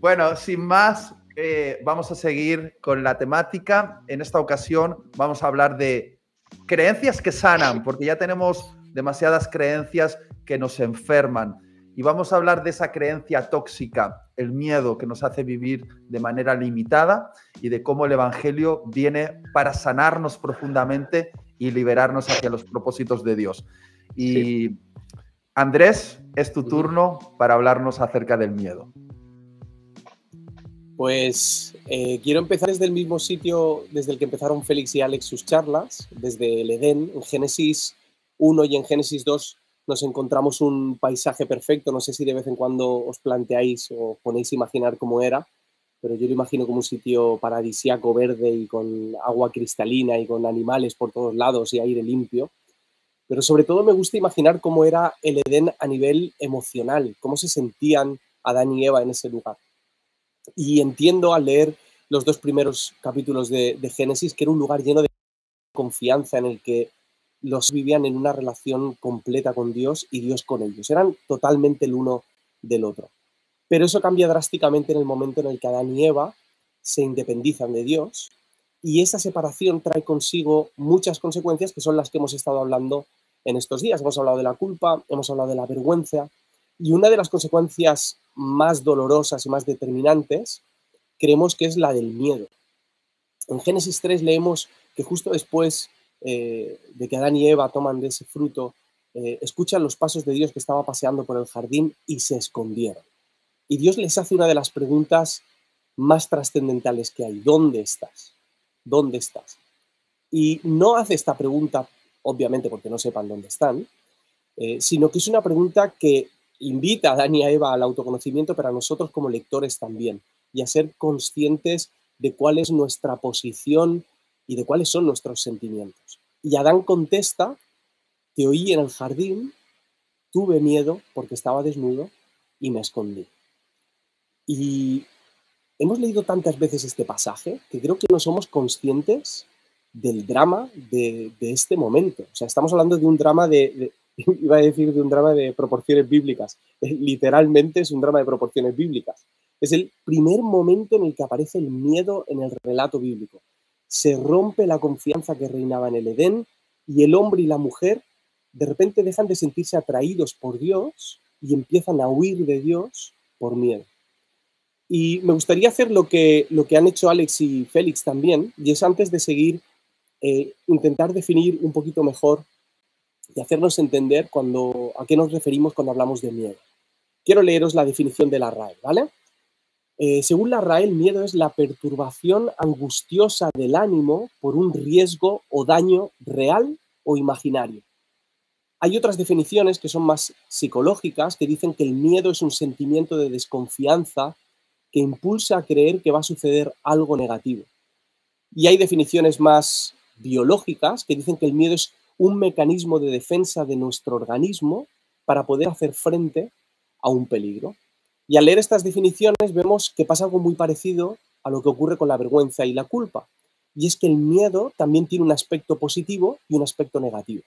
Bueno, sin más, eh, vamos a seguir con la temática. En esta ocasión vamos a hablar de creencias que sanan, porque ya tenemos demasiadas creencias que nos enferman. Y vamos a hablar de esa creencia tóxica, el miedo que nos hace vivir de manera limitada y de cómo el Evangelio viene para sanarnos profundamente y liberarnos hacia los propósitos de Dios. Y Andrés, es tu turno para hablarnos acerca del miedo. Pues eh, quiero empezar desde el mismo sitio desde el que empezaron Félix y Alex sus charlas, desde el Edén, en Génesis 1 y en Génesis 2 nos encontramos un paisaje perfecto. No sé si de vez en cuando os planteáis o ponéis a imaginar cómo era, pero yo lo imagino como un sitio paradisiaco, verde y con agua cristalina y con animales por todos lados y aire limpio. Pero sobre todo me gusta imaginar cómo era el Edén a nivel emocional, cómo se sentían Adán y Eva en ese lugar. Y entiendo al leer los dos primeros capítulos de, de Génesis que era un lugar lleno de confianza en el que los vivían en una relación completa con Dios y Dios con ellos. Eran totalmente el uno del otro. Pero eso cambia drásticamente en el momento en el que Adán y Eva se independizan de Dios y esa separación trae consigo muchas consecuencias que son las que hemos estado hablando en estos días. Hemos hablado de la culpa, hemos hablado de la vergüenza y una de las consecuencias más dolorosas y más determinantes creemos que es la del miedo. En Génesis 3 leemos que justo después eh, de que Adán y Eva toman de ese fruto, eh, escuchan los pasos de Dios que estaba paseando por el jardín y se escondieron. Y Dios les hace una de las preguntas más trascendentales que hay. ¿Dónde estás? ¿Dónde estás? Y no hace esta pregunta, obviamente, porque no sepan dónde están, eh, sino que es una pregunta que invita a Adán y a Eva al autoconocimiento, pero a nosotros como lectores también, y a ser conscientes de cuál es nuestra posición y de cuáles son nuestros sentimientos. Y Adán contesta, te oí en el jardín, tuve miedo porque estaba desnudo y me escondí. Y hemos leído tantas veces este pasaje que creo que no somos conscientes del drama de, este momento. O sea, estamos hablando de un drama de, iba a decir de un drama de proporciones bíblicas. Literalmente es un drama de proporciones bíblicas. Es el primer momento en el que aparece el miedo en el relato bíblico se rompe la confianza que reinaba en el Edén y el hombre y la mujer de repente dejan de sentirse atraídos por Dios y empiezan a huir de Dios por miedo. Y me gustaría hacer lo que, lo que han hecho Alex y Félix también, y es antes de seguir, eh, intentar definir un poquito mejor y hacernos entender cuando, a qué nos referimos cuando hablamos de miedo. Quiero leeros la definición de la RAE, ¿vale? Eh, según la RAE, el miedo es la perturbación angustiosa del ánimo por un riesgo o daño real o imaginario. Hay otras definiciones que son más psicológicas que dicen que el miedo es un sentimiento de desconfianza que impulsa a creer que va a suceder algo negativo. Y hay definiciones más biológicas que dicen que el miedo es un mecanismo de defensa de nuestro organismo para poder hacer frente a un peligro. Y al leer estas definiciones vemos que pasa algo muy parecido a lo que ocurre con la vergüenza y la culpa. Y es que el miedo también tiene un aspecto positivo y un aspecto negativo.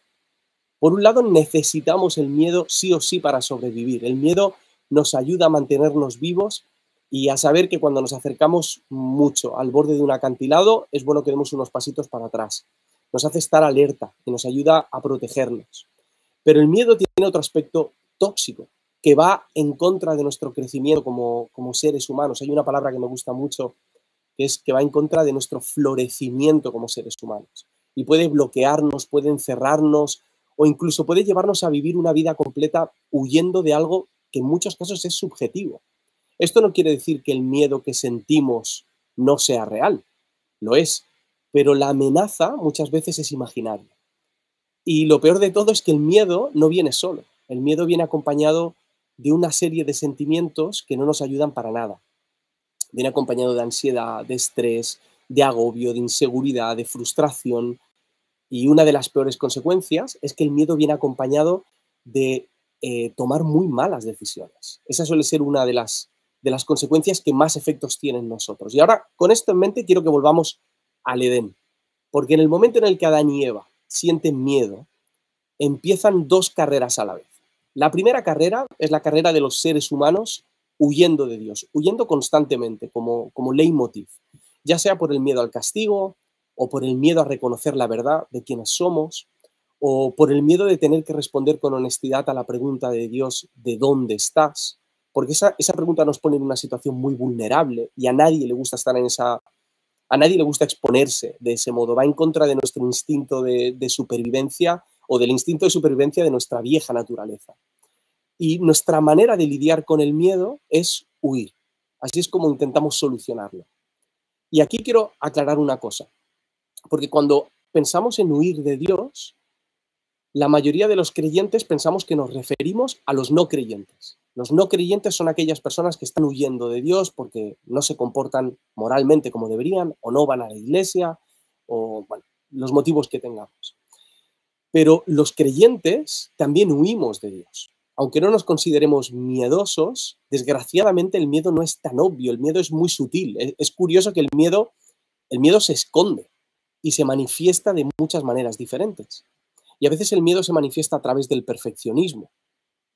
Por un lado, necesitamos el miedo sí o sí para sobrevivir. El miedo nos ayuda a mantenernos vivos y a saber que cuando nos acercamos mucho al borde de un acantilado es bueno que demos unos pasitos para atrás. Nos hace estar alerta y nos ayuda a protegernos. Pero el miedo tiene otro aspecto tóxico que va en contra de nuestro crecimiento como, como seres humanos. Hay una palabra que me gusta mucho, que es que va en contra de nuestro florecimiento como seres humanos. Y puede bloquearnos, puede encerrarnos o incluso puede llevarnos a vivir una vida completa huyendo de algo que en muchos casos es subjetivo. Esto no quiere decir que el miedo que sentimos no sea real, lo es, pero la amenaza muchas veces es imaginaria. Y lo peor de todo es que el miedo no viene solo, el miedo viene acompañado de una serie de sentimientos que no nos ayudan para nada. Viene acompañado de ansiedad, de estrés, de agobio, de inseguridad, de frustración. Y una de las peores consecuencias es que el miedo viene acompañado de eh, tomar muy malas decisiones. Esa suele ser una de las, de las consecuencias que más efectos tienen nosotros. Y ahora, con esto en mente, quiero que volvamos al Edén. Porque en el momento en el que Adán y Eva sienten miedo, empiezan dos carreras a la vez. La primera carrera es la carrera de los seres humanos huyendo de Dios, huyendo constantemente como, como leitmotiv, ya sea por el miedo al castigo o por el miedo a reconocer la verdad de quienes somos o por el miedo de tener que responder con honestidad a la pregunta de Dios, ¿de dónde estás? Porque esa, esa pregunta nos pone en una situación muy vulnerable y a nadie le gusta estar en esa, a nadie le gusta exponerse de ese modo, va en contra de nuestro instinto de, supervivencia o del instinto de supervivencia de nuestra vieja naturaleza. Y nuestra manera de lidiar con el miedo es huir. Así es como intentamos solucionarlo. Y aquí quiero aclarar una cosa, porque cuando pensamos en huir de Dios, la mayoría de los creyentes pensamos que nos referimos a los no creyentes. Los no creyentes son aquellas personas que están huyendo de Dios porque no se comportan moralmente como deberían o no van a la iglesia o los motivos que tengamos. Pero los creyentes también huimos de Dios. Aunque no nos consideremos miedosos, desgraciadamente el miedo no es tan obvio, el miedo es muy sutil. Es curioso que el miedo, el miedo se esconde y se manifiesta de muchas maneras diferentes. Y a veces el miedo se manifiesta a través del perfeccionismo.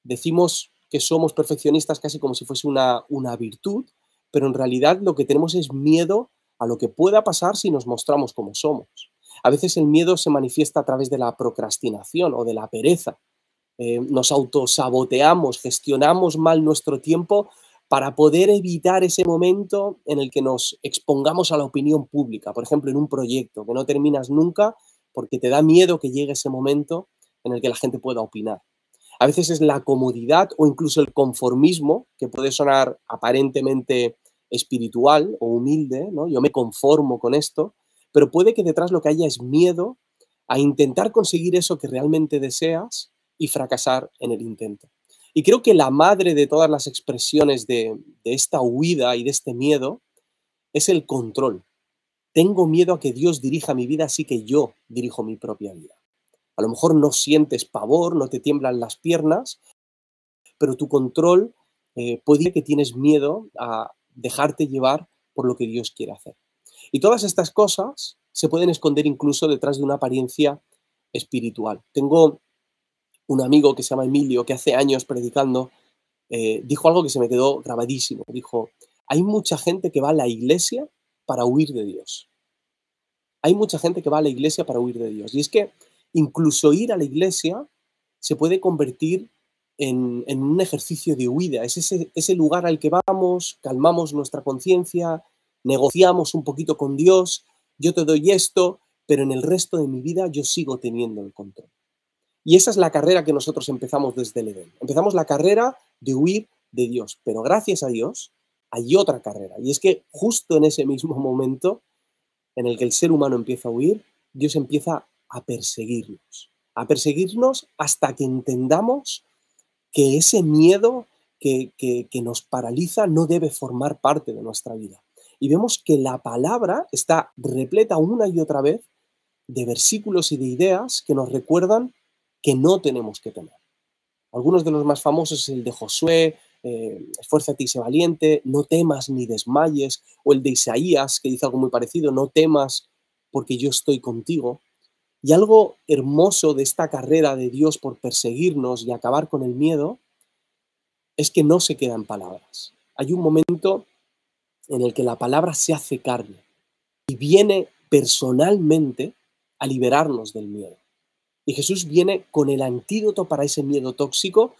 Decimos que somos perfeccionistas casi como si fuese una, una virtud, pero en realidad lo que tenemos es miedo a lo que pueda pasar si nos mostramos como somos. A veces el miedo se manifiesta a través de la procrastinación o de la pereza. Eh, nos autosaboteamos, gestionamos mal nuestro tiempo para poder evitar ese momento en el que nos expongamos a la opinión pública, por ejemplo, en un proyecto que no terminas nunca porque te da miedo que llegue ese momento en el que la gente pueda opinar. A veces es la comodidad o incluso el conformismo, que puede sonar aparentemente espiritual o humilde, ¿no? Yo me conformo con esto, pero puede que detrás lo que haya es miedo a intentar conseguir eso que realmente deseas y fracasar en el intento. Y creo que la madre de todas las expresiones de, de esta huida y de este miedo es el control. Tengo miedo a que Dios dirija mi vida, así que yo dirijo mi propia vida. A lo mejor no sientes pavor, no te tiemblan las piernas, pero tu control eh, puede que tienes miedo a dejarte llevar por lo que Dios quiere hacer. Y todas estas cosas se pueden esconder incluso detrás de una apariencia espiritual. Tengo un amigo que se llama Emilio, que hace años predicando, eh, dijo algo que se me quedó grabadísimo. Dijo, hay mucha gente que va a la iglesia para huir de Dios. Hay mucha gente que va a la iglesia para huir de Dios. Y es que incluso ir a la iglesia se puede convertir en, un ejercicio de huida. Es ese, ese lugar al que vamos, calmamos nuestra conciencia, negociamos un poquito con Dios, yo te doy esto, pero en el resto de mi vida yo sigo teniendo el control. Y esa es la carrera que nosotros empezamos desde el Edén. Empezamos la carrera de huir de Dios, pero gracias a Dios hay otra carrera. Y es que justo en ese mismo momento en el que el ser humano empieza a huir, Dios empieza a perseguirnos. A perseguirnos hasta que entendamos que ese miedo que, que, nos paraliza no debe formar parte de nuestra vida. Y vemos que la palabra está repleta una y otra vez de versículos y de ideas que nos recuerdan que no tenemos que temer. Algunos de los más famosos es el de Josué, eh, esfuérzate y sé valiente, no temas ni desmayes, o el de Isaías, que dice algo muy parecido, no temas porque yo estoy contigo. Y algo hermoso de esta carrera de Dios por perseguirnos y acabar con el miedo es que no se quedan palabras. Hay un momento en el que la palabra se hace carne y viene personalmente a liberarnos del miedo. Y Jesús viene con el antídoto para ese miedo tóxico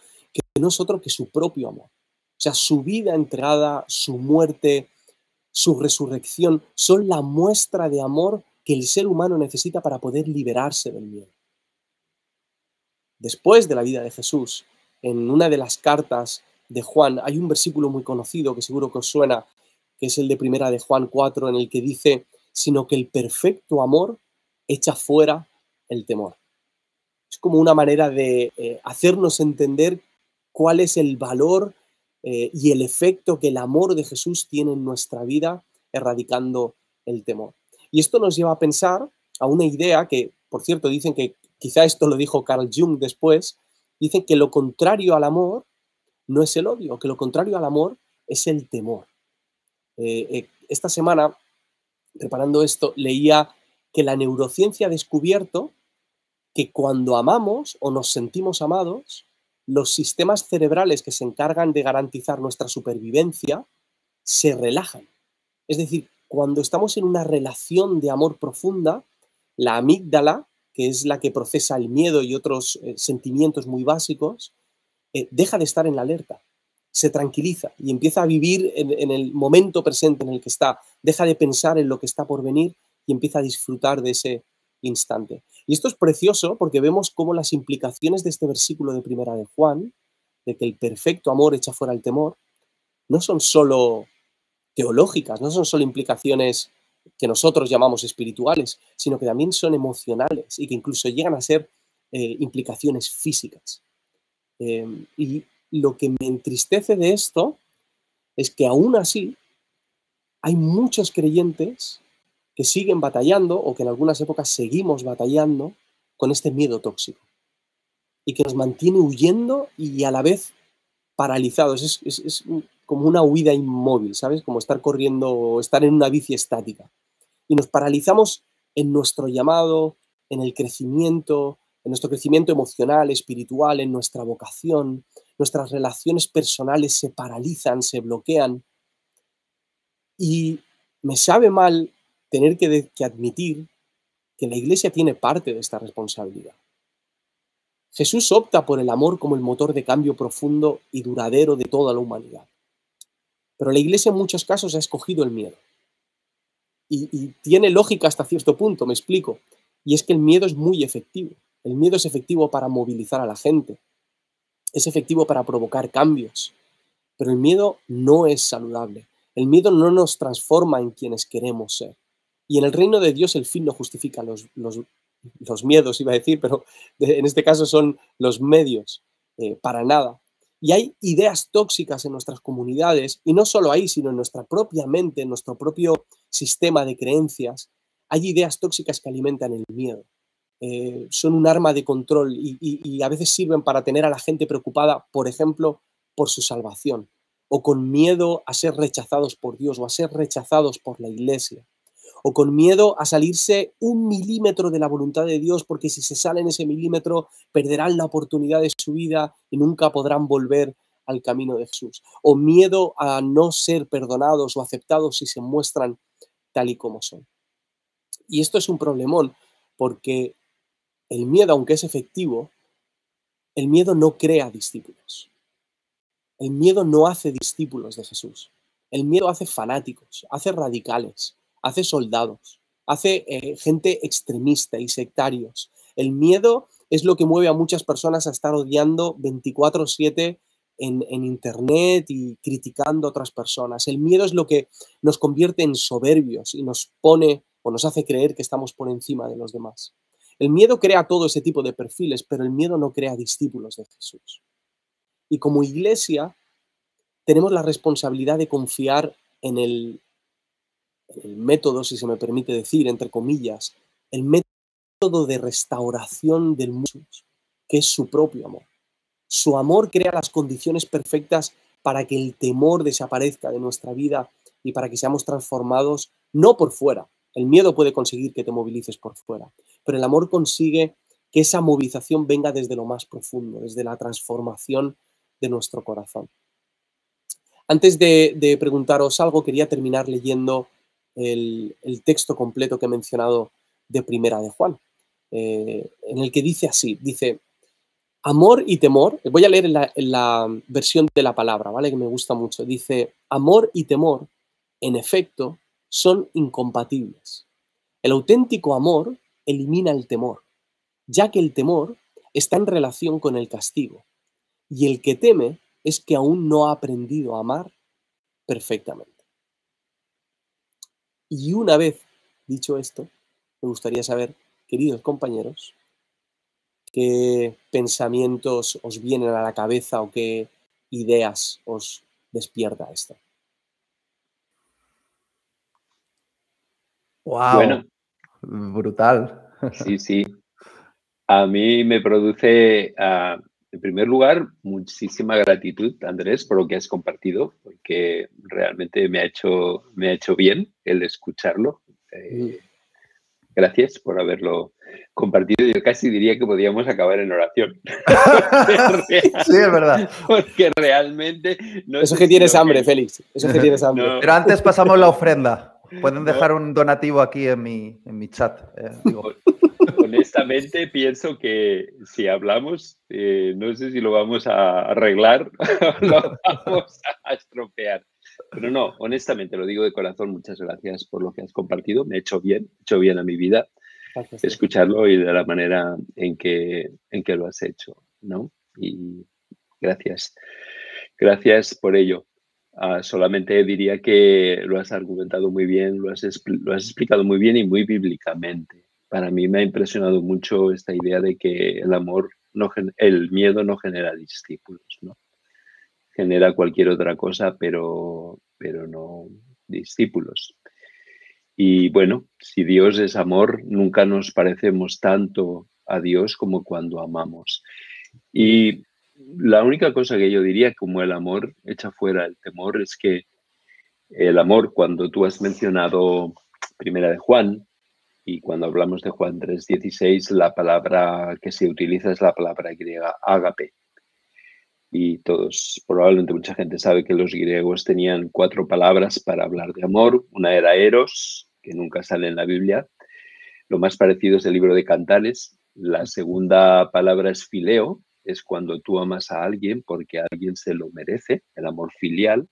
que no es otro que su propio amor. O sea, su vida entregada, su muerte, su resurrección son la muestra de amor que el ser humano necesita para poder liberarse del miedo. Después de la vida de Jesús, en una de las cartas de Juan, hay un versículo muy conocido que seguro que os suena, que es el de primera de Juan 4, en el que dice, sino que el perfecto amor echa fuera el temor. Es como una manera de eh, hacernos entender cuál es el valor eh, y el efecto que el amor de Jesús tiene en nuestra vida, erradicando el temor. Y esto nos lleva a pensar a una idea que, por cierto, dicen que quizá esto lo dijo Carl Jung después, dicen que lo contrario al amor no es el odio, que lo contrario al amor es el temor. Eh, eh, esta semana, preparando esto, leía que la neurociencia ha descubierto que cuando amamos o nos sentimos amados, los sistemas cerebrales que se encargan de garantizar nuestra supervivencia se relajan. Es decir, cuando estamos en una relación de amor profunda, la amígdala, que es la que procesa el miedo y otros eh, sentimientos muy básicos, eh, deja de estar en la alerta, se tranquiliza y empieza a vivir en, el momento presente en el que está, deja de pensar en lo que está por venir y empieza a disfrutar de ese instante. Y esto es precioso porque vemos cómo las implicaciones de este versículo de primera de Juan, de que el perfecto amor echa fuera el temor, no son solo teológicas, no son solo implicaciones que nosotros llamamos espirituales, sino que también son emocionales y que incluso llegan a ser eh, implicaciones físicas. Em, y lo que me entristece de esto es que aún así hay muchos creyentes que siguen batallando o que en algunas épocas seguimos batallando con este miedo tóxico y que nos mantiene huyendo y a la vez paralizados. Es, como una huida inmóvil, ¿sabes? Como estar corriendo o estar en una bici estática. Y nos paralizamos en nuestro llamado, en el crecimiento, en nuestro crecimiento emocional, espiritual, en nuestra vocación. Nuestras relaciones personales se paralizan, se bloquean. Y me sabe mal tener que, admitir que la iglesia tiene parte de esta responsabilidad. Jesús opta por el amor como el motor de cambio profundo y duradero de toda la humanidad. Pero la iglesia en muchos casos ha escogido el miedo. Y, tiene lógica hasta cierto punto, me explico. Y es que el miedo es muy efectivo. El miedo es efectivo para movilizar a la gente. Es efectivo para provocar cambios. Pero el miedo no es saludable. El miedo no nos transforma en quienes queremos ser. Y en el reino de Dios el fin no justifica los, los, miedos, iba a decir, pero en este caso son los medios, eh, para nada. Y hay ideas tóxicas en nuestras comunidades, y no solo ahí, sino en nuestra propia mente, en nuestro propio sistema de creencias, hay ideas tóxicas que alimentan el miedo. Eh, son un arma de control y, y, a veces sirven para tener a la gente preocupada, por ejemplo, por su salvación, o con miedo a ser rechazados por Dios o a ser rechazados por la iglesia o con miedo a salirse un milímetro de la voluntad de Dios, porque si se salen ese milímetro perderán la oportunidad de su vida y nunca podrán volver al camino de Jesús, o miedo a no ser perdonados o aceptados si se muestran tal y como son. Y esto es un problemón, porque el miedo, aunque es efectivo, el miedo no crea discípulos. El miedo no hace discípulos de Jesús. El miedo hace fanáticos, hace radicales, hace soldados, hace eh, gente extremista y sectarios. El miedo es lo que mueve a muchas personas a estar odiando 24/7 en, en, Internet y criticando a otras personas. El miedo es lo que nos convierte en soberbios y nos pone o nos hace creer que estamos por encima de los demás. El miedo crea todo ese tipo de perfiles, pero el miedo no crea discípulos de Jesús. Y como iglesia tenemos la responsabilidad de confiar en el, el método, si se me permite decir, entre comillas, el método de restauración del mundo, que es su propio amor. Su amor crea las condiciones perfectas para que el temor desaparezca de nuestra vida y para que seamos transformados no por fuera. El miedo puede conseguir que te movilices por fuera, pero el amor consigue que esa movilización venga desde lo más profundo, desde la transformación de nuestro corazón. Antes de, de preguntaros algo, quería terminar leyendo el, texto completo que he mencionado de Primera de Juan, eh, en el que dice así, dice, amor y temor, voy a leer la, la, versión de la palabra, ¿vale? Que me gusta mucho, dice, amor y temor, en efecto, son incompatibles. El auténtico amor elimina el temor, ya que el temor está en relación con el castigo, y el que teme es que aún no ha aprendido a amar perfectamente. Y una vez dicho esto, me gustaría saber, queridos compañeros, qué pensamientos os vienen a la cabeza o qué ideas os despierta esto. Wow. Bueno, brutal. Sí, sí. A mí me produce ah, en primer lugar, muchísima gratitud, Andrés, por lo que has compartido, porque realmente me ha hecho, me ha hecho bien el escucharlo. Eh, gracias por haberlo compartido. Yo casi diría que podíamos acabar en oración. sí, es verdad. Porque realmente... No Eso es que tienes hambre, Félix. Eso es que tienes hambre. Pero antes pasamos la ofrenda. Pueden dejar un donativo aquí en mi, en mi chat. Eh, Honestamente, pienso que si hablamos, eh, no sé si lo vamos a arreglar o lo vamos a estropear. Pero no, honestamente, lo digo de corazón, muchas gracias por lo que has compartido. Me ha hecho bien, hecho bien a mi vida escucharlo y de la manera en que, en que lo has hecho, ¿no? Y gracias. Gracias por ello. Ah, solamente diría que lo has argumentado muy bien, lo has, lo has explicado muy bien y muy bíblicamente. Para mí me ha impresionado mucho esta idea de que el amor, no, el miedo no genera discípulos, ¿no? Genera cualquier otra cosa, pero, pero no discípulos. Y bueno, si Dios es amor, nunca nos parecemos tanto a Dios como cuando amamos. Y la única cosa que yo diría, como el amor echa fuera el temor, es que el amor, cuando tú has mencionado Primera de Juan, y cuando hablamos de Juan 3:16, la palabra que se utiliza es la palabra griega ágape. Y todos, probablemente mucha gente sabe que los griegos tenían cuatro palabras para hablar de amor. Una era eros, que nunca sale en la Biblia. Lo más parecido es el libro de Cantares. La segunda palabra es fileo, es cuando tú amas a alguien porque alguien se lo merece, el amor filial.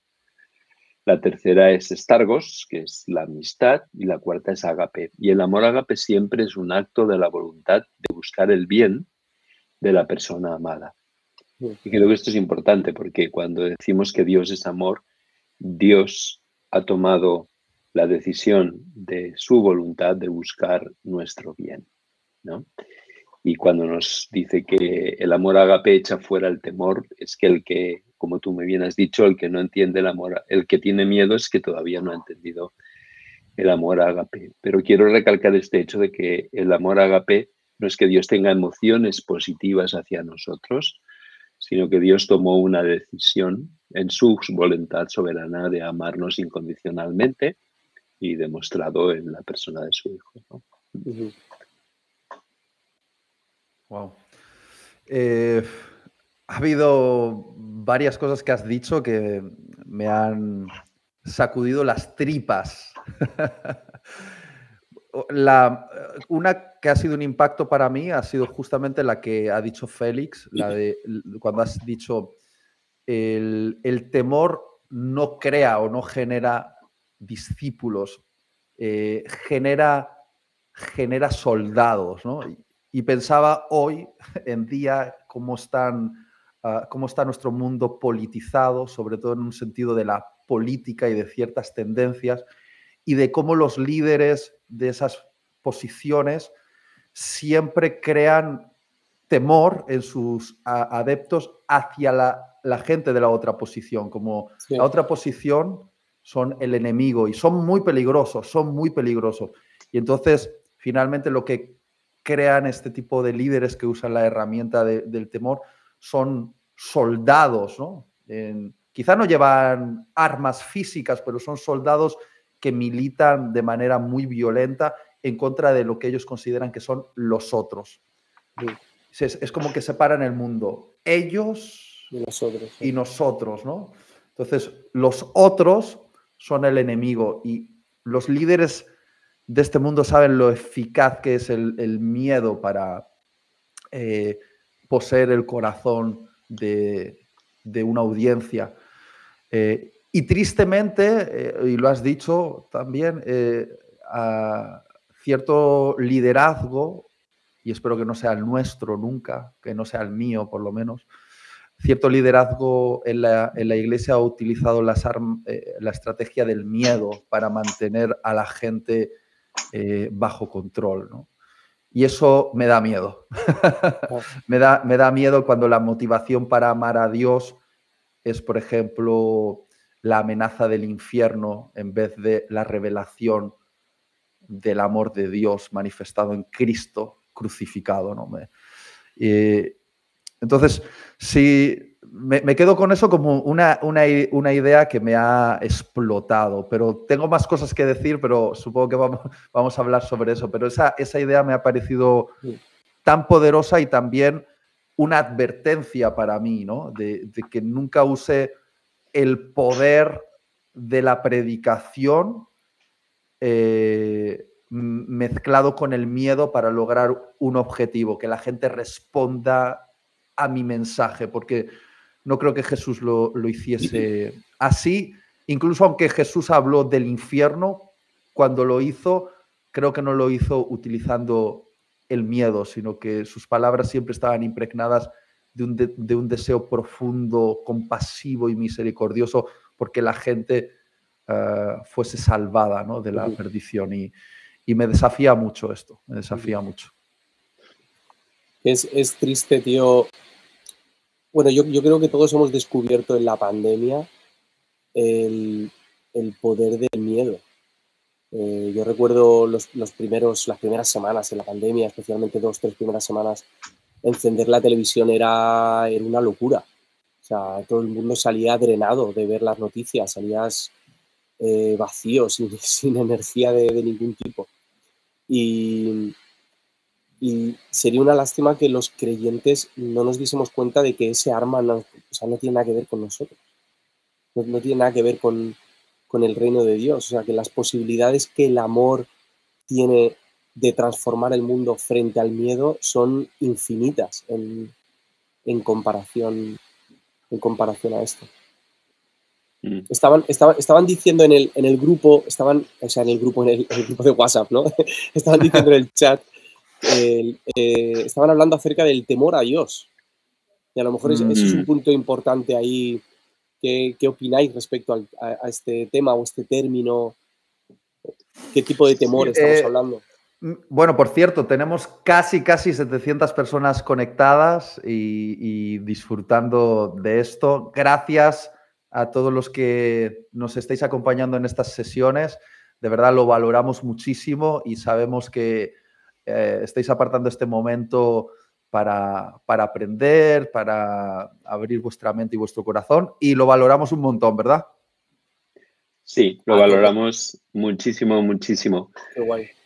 La tercera es estargos, que es la amistad, y la cuarta es agape. Y el amor agape siempre es un acto de la voluntad de buscar el bien de la persona amada. Y creo que esto es importante porque cuando decimos que Dios es amor, Dios ha tomado la decisión de su voluntad de buscar nuestro bien. ¿no? Y cuando nos dice que el amor agape echa fuera el temor, es que el que, como tú me bien has dicho, el que no entiende el amor, el que tiene miedo es que todavía no ha entendido el amor agape. Pero quiero recalcar este hecho de que el amor agape no es que Dios tenga emociones positivas hacia nosotros, sino que Dios tomó una decisión en su voluntad soberana de amarnos incondicionalmente y demostrado en la persona de su hijo. Wow. Eh, ha habido varias cosas que has dicho que me han sacudido las tripas. la, una que ha sido un impacto para mí ha sido justamente la que ha dicho Félix, la de cuando has dicho el, temor no crea o no genera discípulos, eh, genera, genera soldados, ¿no? Y pensaba hoy en día cómo, están, ah, cómo está nuestro mundo politizado, sobre todo en un sentido de la política y de ciertas tendencias, y de cómo los líderes de esas posiciones siempre crean temor en sus adeptos hacia la, gente de la otra posición, como la otra posición son el enemigo y son muy peligrosos, son muy peligrosos. Y entonces, finalmente, lo que crean este tipo de líderes que usan la herramienta del temor son soldados, ¿no? quizá no llevan armas físicas, pero son soldados que militan de manera muy violenta en contra de lo que ellos consideran que son los otros. Es, como que separan el mundo, ellos y nosotros, y nosotros, ¿no? Entonces, los otros son el enemigo y los líderes de este mundo saben lo eficaz que es el, miedo para eh, poseer el corazón de, una audiencia. Eh, y tristemente, eh, y lo has dicho también, a cierto liderazgo, y espero que no sea el nuestro nunca, que no sea el mío por lo menos, cierto liderazgo en la, iglesia ha utilizado la estrategia del miedo para mantener a la gente eh, bajo control. Y eso me da miedo. me, da, me da miedo cuando la motivación para amar a Dios es, por ejemplo, la amenaza del infierno en vez de la revelación del amor de Dios manifestado en Cristo crucificado. ¿no? Eh, entonces, si me, quedo con eso como una, una, idea que me ha explotado, pero tengo más cosas que decir, pero supongo que vamos, vamos a hablar sobre eso, pero esa, esa idea me ha parecido tan poderosa y también una advertencia para mí, ¿no? De, que nunca use el poder de la predicación eh, mezclado con el miedo para lograr un objetivo, que la gente responda a mi mensaje, porque no creo que Jesús lo, hiciese así. Incluso aunque Jesús habló del infierno, cuando lo hizo, creo que no lo hizo utilizando el miedo, sino que sus palabras siempre estaban impregnadas de un, deseo profundo, compasivo y misericordioso, porque la gente eh, fuese salvada ¿no? de la perdición. Y, me desafía mucho esto, me desafía mucho. Es, es triste, tío, bueno, yo, creo que todos hemos descubierto en la pandemia el, poder del miedo. Eh, yo recuerdo los, primeros, las primeras semanas en la pandemia, especialmente dos, tres primeras semanas, encender la televisión era, era una locura. O sea, todo el mundo salía drenado de ver las noticias, salías eh, vacío, sin, energía de, de, ningún tipo. Y, y sería una lástima que los creyentes no nos diésemos cuenta de que ese arma no, no tiene nada que ver con nosotros. No, tiene nada que ver con, el reino de Dios. O sea, que las posibilidades que el amor tiene de transformar el mundo frente al miedo son infinitas en, comparación, en comparación a esto. Mm. Estaban, estaban, estaban, diciendo en el, en el grupo, estaban, o sea, en el grupo, en el, en el grupo de WhatsApp, ¿no? estaban diciendo en el chat eh, estaban hablando acerca del temor a Dios. Y a lo mejor ese, es un mm. punto importante ahí. ¿Qué, qué opináis respecto a, este tema o este término? ¿Qué tipo de temor estamos eh, hablando? Bueno, por cierto, tenemos casi, casi 700 personas conectadas y, disfrutando de esto. Gracias a todos los que nos estáis acompañando en estas sesiones. De verdad lo valoramos muchísimo y sabemos que eh, estáis apartando este momento para, aprender, para abrir vuestra mente y vuestro corazón y lo valoramos un montón, ¿verdad? Sí, lo valoramos muchísimo, muchísimo.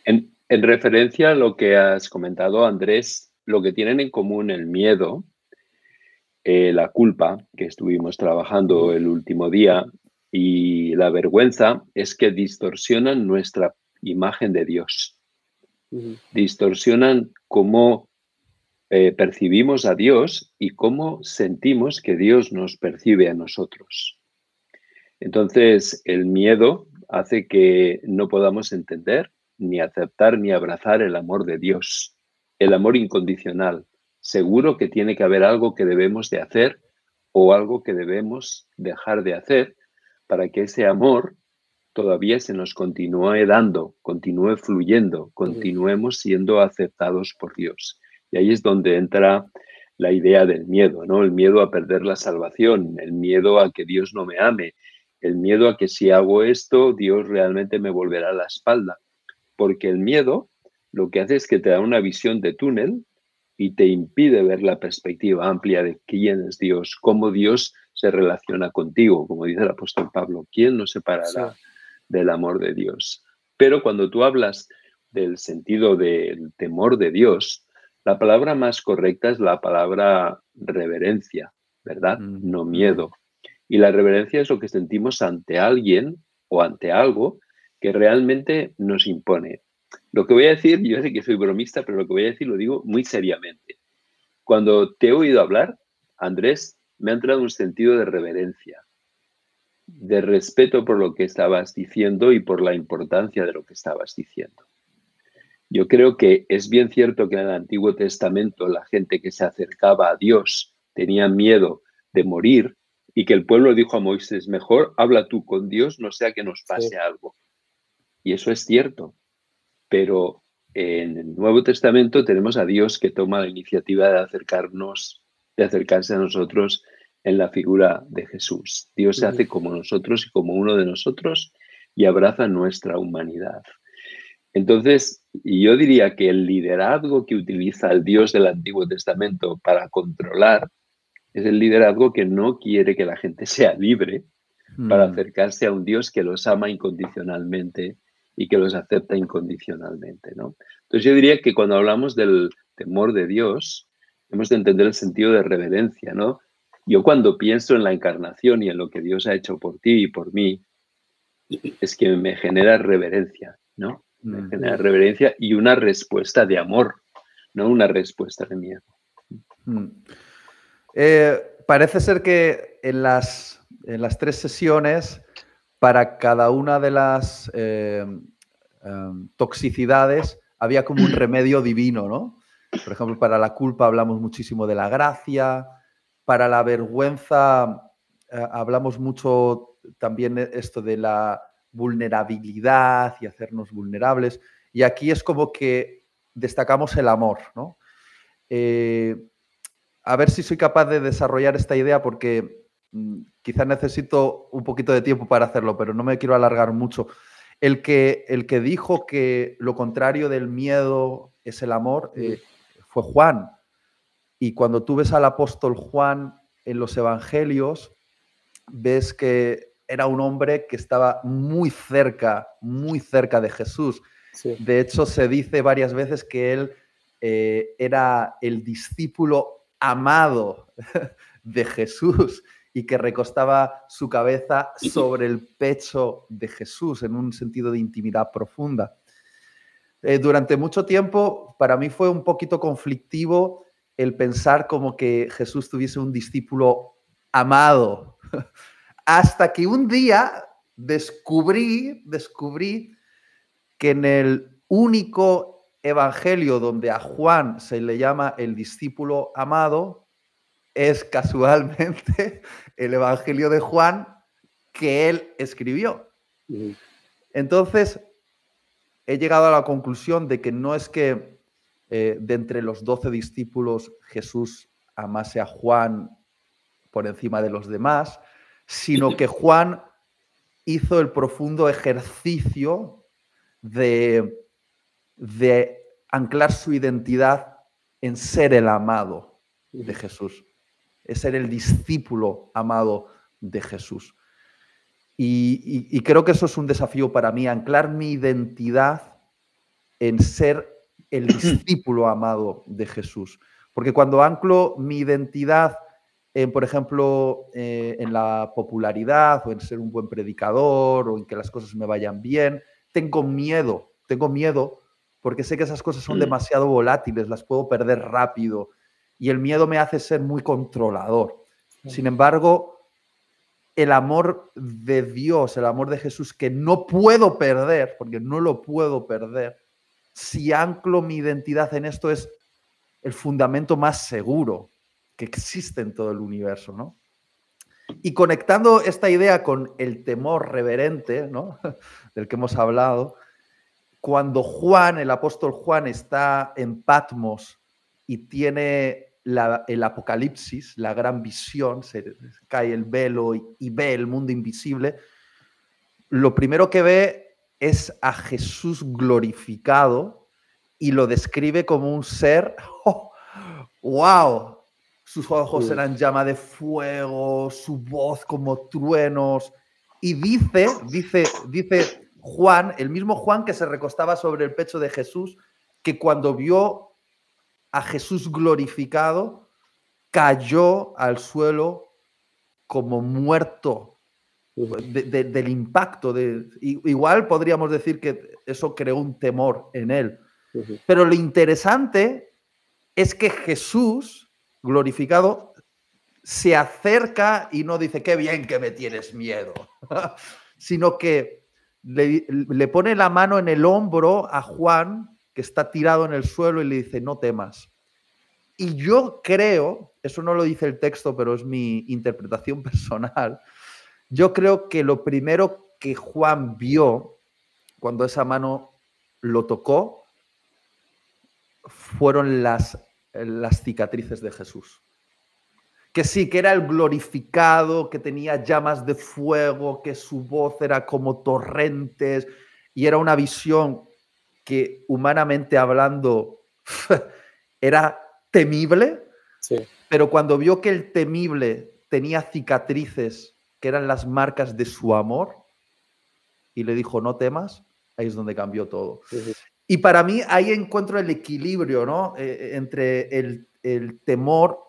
En, referencia a lo que has comentado, Andrés, lo que tienen en común el miedo, eh, la culpa, que estuvimos trabajando el último día, y la vergüenza es que distorsionan nuestra imagen de Dios distorsionan cómo eh, percibimos a Dios y cómo sentimos que Dios nos percibe a nosotros. Entonces, el miedo hace que no podamos entender, ni aceptar, ni abrazar el amor de Dios, el amor incondicional. Seguro que tiene que haber algo que debemos de hacer o algo que debemos dejar de hacer para que ese amor todavía se nos continúe dando, continúe fluyendo, continuemos siendo aceptados por Dios. Y ahí es donde entra la idea del miedo, ¿no? El miedo a perder la salvación, el miedo a que Dios no me ame, el miedo a que si hago esto, Dios realmente me volverá la espalda. Porque el miedo lo que hace es que te da una visión de túnel y te impide ver la perspectiva amplia de quién es Dios, cómo Dios se relaciona contigo, como dice el apóstol Pablo, ¿quién nos separará del amor de Dios. Pero cuando tú hablas del sentido del temor de Dios, la palabra más correcta es la palabra reverencia, ¿verdad? Mm. No miedo. Y la reverencia es lo que sentimos ante alguien o ante algo que realmente nos impone. Lo que voy a decir, yo sé que soy bromista, pero lo que voy a decir lo digo muy seriamente. Cuando te he oído hablar, Andrés, me ha entrado un sentido de reverencia de respeto por lo que estabas diciendo y por la importancia de lo que estabas diciendo. Yo creo que es bien cierto que en el Antiguo Testamento la gente que se acercaba a Dios tenía miedo de morir y que el pueblo dijo a Moisés, mejor habla tú con Dios, no sea que nos pase algo. Y eso es cierto, pero en el Nuevo Testamento tenemos a Dios que toma la iniciativa de acercarnos, de acercarse a nosotros en la figura de Jesús. Dios se hace como nosotros y como uno de nosotros y abraza nuestra humanidad. Entonces, yo diría que el liderazgo que utiliza el Dios del Antiguo Testamento para controlar Es el liderazgo que no quiere que la gente sea libre para mm. acercarse a un Dios que los ama incondicionalmente y que los acepta incondicionalmente. ¿no? Entonces yo diría que cuando hablamos del temor de Dios, hemos de entender el sentido de reverencia. ¿no? Yo cuando pienso en la encarnación y en lo que Dios ha hecho por ti y por mí, es que me genera reverencia, ¿no? Me genera reverencia y una respuesta de amor, no una respuesta de miedo. Mm. Eh, parece ser que en las, en las tres sesiones, para cada una de las eh, em, toxicidades, había como un remedio divino, ¿no? Por ejemplo, para la culpa hablamos muchísimo de la gracia, para la vergüenza eh, hablamos mucho también esto de la vulnerabilidad y hacernos vulnerables. Y aquí es como que destacamos el amor, ¿no? a ver si soy capaz de desarrollar esta idea porque mm, quizás necesito un poquito de tiempo para hacerlo, pero no me quiero alargar mucho. El que, el que dijo que lo contrario del miedo es el amor eh, fue Juan. Y cuando tú ves al apóstol Juan en los evangelios, ves que era un hombre que estaba muy cerca, muy cerca de Jesús. De hecho, se dice varias veces que él eh, era el discípulo amado de Jesús y que recostaba su cabeza sobre el pecho de Jesús en un sentido de intimidad profunda. Eh, durante mucho tiempo para mí fue un poquito conflictivo el pensar como que Jesús tuviese un discípulo amado, hasta que un día descubrí, descubrí que en el único evangelio donde a Juan se le llama el discípulo amado es casualmente el evangelio de Juan que él escribió. Entonces, he llegado a la conclusión de que no es que eh, de entre los doce discípulos Jesús amase a Juan por encima de los demás, sino que Juan hizo el profundo ejercicio de de anclar su identidad en ser el amado de Jesús, es ser el discípulo amado de Jesús. Y, creo que eso es un desafío para mí, anclar mi identidad en ser el discípulo amado de Jesús. Porque cuando anclo mi identidad en, por ejemplo, eh, en la popularidad o en ser un buen predicador o en que las cosas me vayan bien, tengo miedo, tengo miedo porque sé que esas cosas son mm. demasiado volátiles, las puedo perder rápido y el miedo me hace ser muy controlador. Sin embargo, el amor de Dios, el amor de Jesús que no puedo perder, porque no lo puedo perder, si anclo mi identidad en esto es el fundamento más seguro que existe en todo el universo, ¿no? Y conectando esta idea con el temor reverente, ¿no? del que hemos hablado, cuando Juan, el apóstol Juan, está en Patmos y tiene el apocalipsis, la gran visión, se cae el velo y, ve el mundo invisible, lo primero que ve es a Jesús glorificado y lo describe como un ser, wow, sus ojos eran llama de fuego, su voz como truenos, y dice, dice, dice Juan, el mismo Juan que se recostaba sobre el pecho de Jesús, que cuando vio a Jesús glorificado, cayó al suelo como muerto del impacto. De, igual podríamos decir que eso creó un temor en él. Pero lo interesante es que Jesús glorificado se acerca y no dice, qué bien que me tienes miedo, sino que le, pone la mano en el hombro a Juan, que está tirado en el suelo, y le dice, no temas. Y yo creo, eso no lo dice el texto, pero es mi interpretación personal, yo creo que lo primero que Juan vio cuando esa mano lo tocó fueron las, las cicatrices de Jesús. Que sí, que era el glorificado, que tenía llamas de fuego, que su voz era como torrentes, y era una visión que humanamente hablando era temible, pero cuando vio que el temible tenía cicatrices que eran las marcas de su amor, y le dijo, no temas, ahí es donde cambió todo. Y para mí ahí encuentro el equilibrio, ¿no? Eh, eh, entre el, temor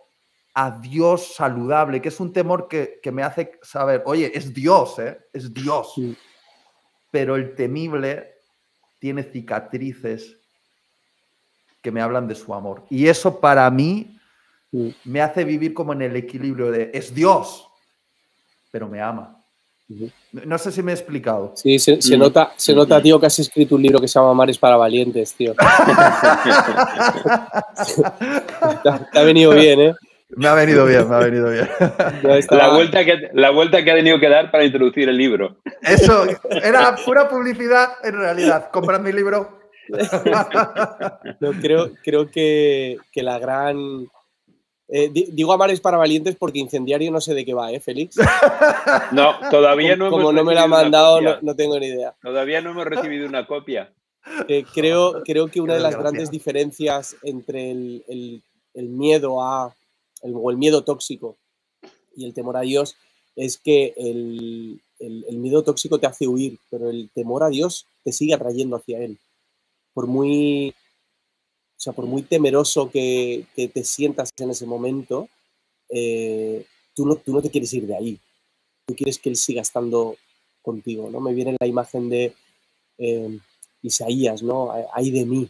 a Dios saludable, que es un temor que, me hace saber, oye, es Dios, ¿eh? Es Dios. Pero el temible tiene cicatrices que me hablan de su amor. Y eso para mí me hace vivir como en el equilibrio de, es Dios, pero me ama. No sé si me he explicado. Sí, se, nota, se nota, tío, que has escrito un libro que se llama Mares para Valientes, tío. te, ha venido bien, ¿eh? Me ha venido bien, me ha venido bien. La vuelta, que, la vuelta que ha tenido que dar para introducir el libro. Eso, era pura publicidad en realidad. Comprad mi libro. creo, creo que, que la gran eh, digo Amares para valientes porque incendiario no sé de qué va, ¿eh, Félix? No, todavía no hemos Como no me lo ha mandado, no, tengo ni idea. Todavía no hemos recibido una copia. creo, creo que una de las grandes diferencias entre el, miedo a. El, o el miedo tóxico y el temor a Dios es que el, el miedo tóxico te hace huir, pero el temor a Dios te sigue atrayendo hacia Él. Por muy o sea, por muy temeroso que, te sientas en ese momento, eh, tú, no, tú no te quieres ir de ahí. Tú quieres que Él siga estando contigo, ¿no? Me viene la imagen de eh, Isaías, ¿no? Ahí de mí.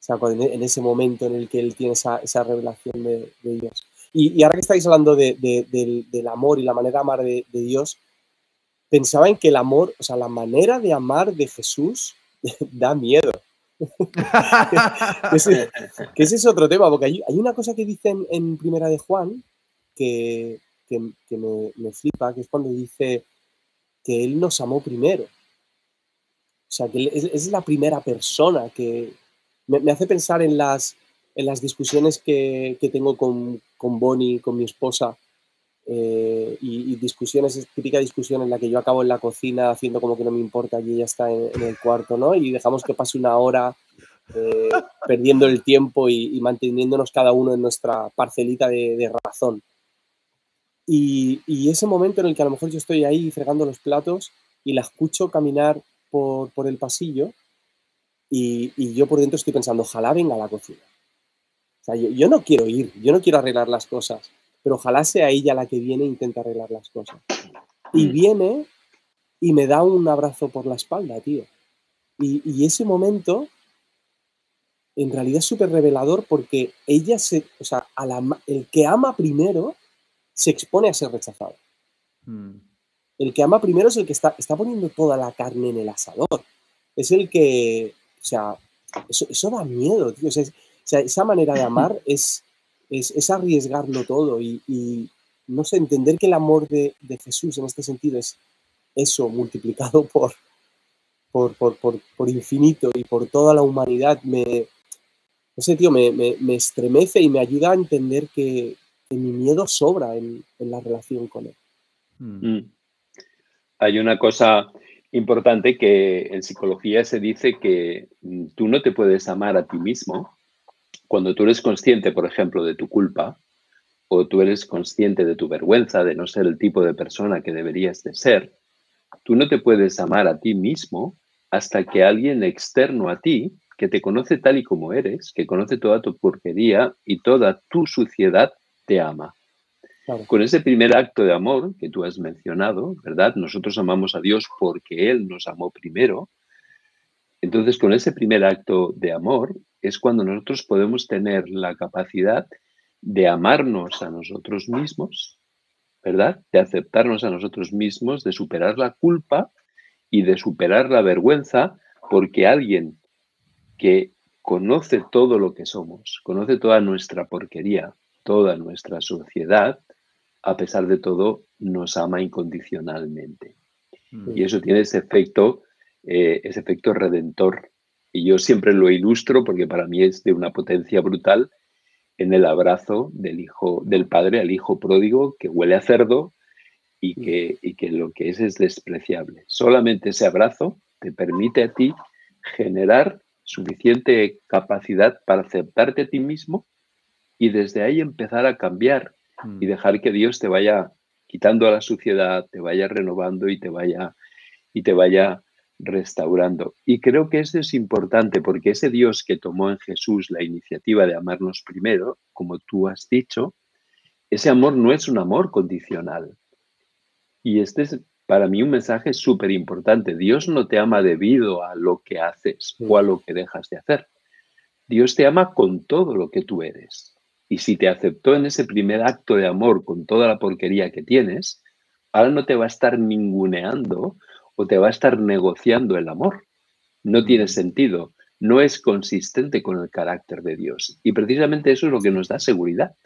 O sea, en ese momento en el que Él tiene esa, revelación de, Dios. Y, ahora que estáis hablando del, amor y la manera de amar de, Dios, pensaba en que el amor, o sea, la manera de amar de Jesús da miedo. que ese es otro tema, porque hay, una cosa que dicen en Primera de Juan que, me, flipa, que es cuando dice que Él nos amó primero. O sea, que es, la primera persona que me, hace pensar en las, en las discusiones que, tengo con, con Bonnie, con mi esposa, eh, y, discusiones, típica discusión en la que yo acabo en la cocina haciendo como que no me importa y ella está en, el cuarto, ¿no? Y dejamos que pase una hora eh, perdiendo el tiempo y, manteniéndonos cada uno en nuestra parcelita de, razón. Y, ese momento en el que a lo mejor yo estoy ahí fregando los platos y la escucho caminar por, el pasillo y, yo por dentro estoy pensando, ojalá venga a la cocina. O sea, yo no quiero ir, yo no quiero arreglar las cosas pero ojalá sea ella la que viene e intenta arreglar las cosas. Y mm. viene y me da un abrazo por la espalda, tío. Y, ese momento, en realidad es súper revelador porque ella se, o sea, el que ama primero se expone a ser rechazado. Mm. El que ama primero es el que está, está poniendo toda la carne en el asador. Es el que, o sea, eso, da miedo, tío. O sea, esa manera de amar es, es, arriesgarlo todo y, no sé, entender que el amor de, Jesús en este sentido es eso multiplicado por, por, por, infinito y por toda la humanidad, me, ese tío, me, estremece y me ayuda a entender que, mi miedo sobra en, la relación con él. Hmm. Mm. Hay una cosa importante que en psicología se dice que mm, tú no te puedes amar a ti mismo cuando tú eres consciente, por ejemplo, de tu culpa, o tú eres consciente de tu vergüenza de no ser el tipo de persona que deberías de ser, tú no te puedes amar a ti mismo hasta que alguien externo a ti, que te conoce tal y como eres, que conoce toda tu porquería y toda tu suciedad, te ama. Con ese primer acto de amor que tú has mencionado, ¿verdad? Nosotros amamos a Dios porque Él nos amó primero. Entonces, con ese primer acto de amor, es cuando nosotros podemos tener la capacidad de amarnos a nosotros mismos, ¿verdad? De aceptarnos a nosotros mismos, de superar la culpa y de superar la vergüenza, porque alguien que conoce todo lo que somos, conoce toda nuestra porquería, toda nuestra sociedad, a pesar de todo, nos ama incondicionalmente. Mm. Y eso tiene ese efecto, eh, ese efecto redentor y yo siempre lo ilustro porque para mí es de una potencia brutal en el abrazo del hijo, del padre al hijo pródigo que huele a cerdo y mm. que, y que lo que es es despreciable. Solamente ese abrazo te permite a ti generar suficiente capacidad para aceptarte a ti mismo y desde ahí empezar a cambiar y Mm. dejar que Dios te vaya quitando a la suciedad, te vaya renovando y te vaya y te vaya restaurando. Y creo que eso es importante porque ese Dios que tomó en Jesús la iniciativa de amarnos primero, como tú has dicho, ese amor no es un amor condicional. Y este es para mí un mensaje súper importante. Dios no te ama debido a lo que haces o a lo que dejas de hacer. Dios te ama con todo lo que tú eres. Y si te aceptó en ese primer acto de amor con toda la porquería que tienes, ahora no te va a estar ninguneando o te va a estar negociando el amor. No tiene Mm. sentido, no es consistente con el carácter de Dios. Y precisamente eso es lo que nos da seguridad,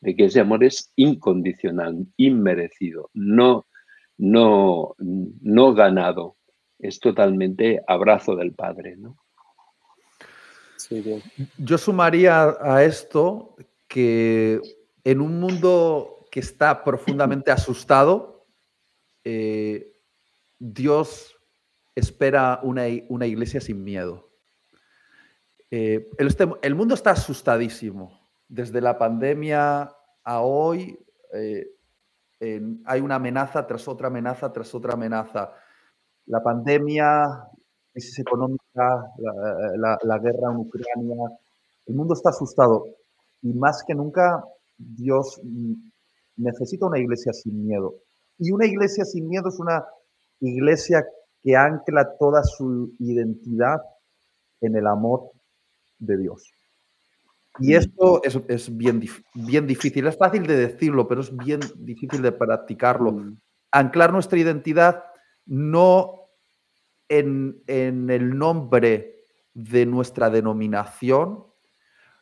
de que ese amor es incondicional, inmerecido, no, no, no ganado, es totalmente abrazo del Padre. ¿no? Sí, bien. Yo sumaría a esto que en un mundo que está profundamente asustado, eh, Dios espera una, una iglesia sin miedo. Eh, el, este- el mundo está asustadísimo. Desde la pandemia a hoy eh, hay una amenaza tras otra amenaza tras otra amenaza. La pandemia, crisis económica, la guerra en Ucrania, el mundo está asustado y más que nunca Dios mm, necesita una iglesia sin miedo. Y una iglesia sin miedo es una iglesia que ancla toda su identidad en el amor de Dios. Y Mm. esto es, es bien, bien difícil. Es fácil de decirlo, pero es bien difícil de practicarlo. Mm. Anclar nuestra identidad no en, en el nombre de nuestra denominación,